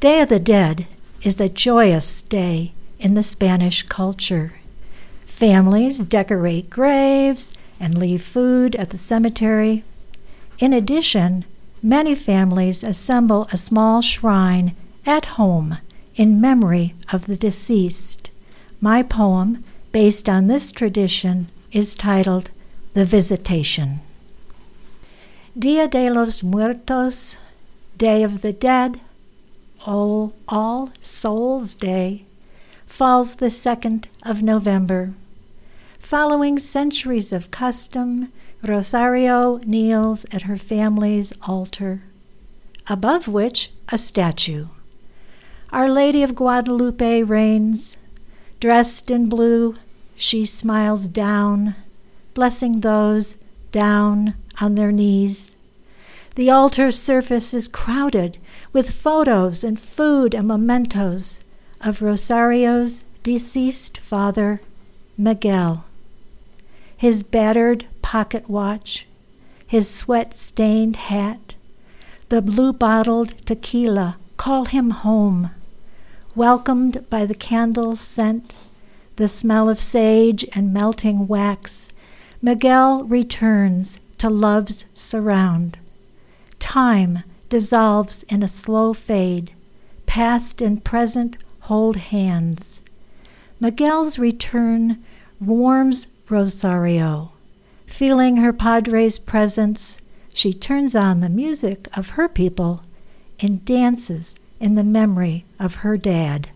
Day of the Dead is a joyous day in the Spanish culture. Families decorate graves and leave food at the cemetery. In addition, many families assemble a small shrine at home in memory of the deceased. My poem, based on this tradition, is titled The Visitation. Dia de los Muertos, Day of the Dead, All, All Souls Day, falls the 2nd of November. Following centuries of custom, Rosario kneels at her family's altar, above which a statue. Our Lady of Guadalupe reigns. Dressed in blue, she smiles down, blessing those down on their knees. The altar surface is crowded with photos and food and mementos of Rosario's deceased father, Miguel. His battered pocket watch, his sweat stained hat, the blue bottled tequila call him home. Welcomed by the candle's scent, the smell of sage and melting wax, Miguel returns to love's surround. Time dissolves in a slow fade. Past and present hold hands. Miguel's return warms Rosario. Feeling her padre's presence, she turns on the music of her people and dances in the memory of her dad.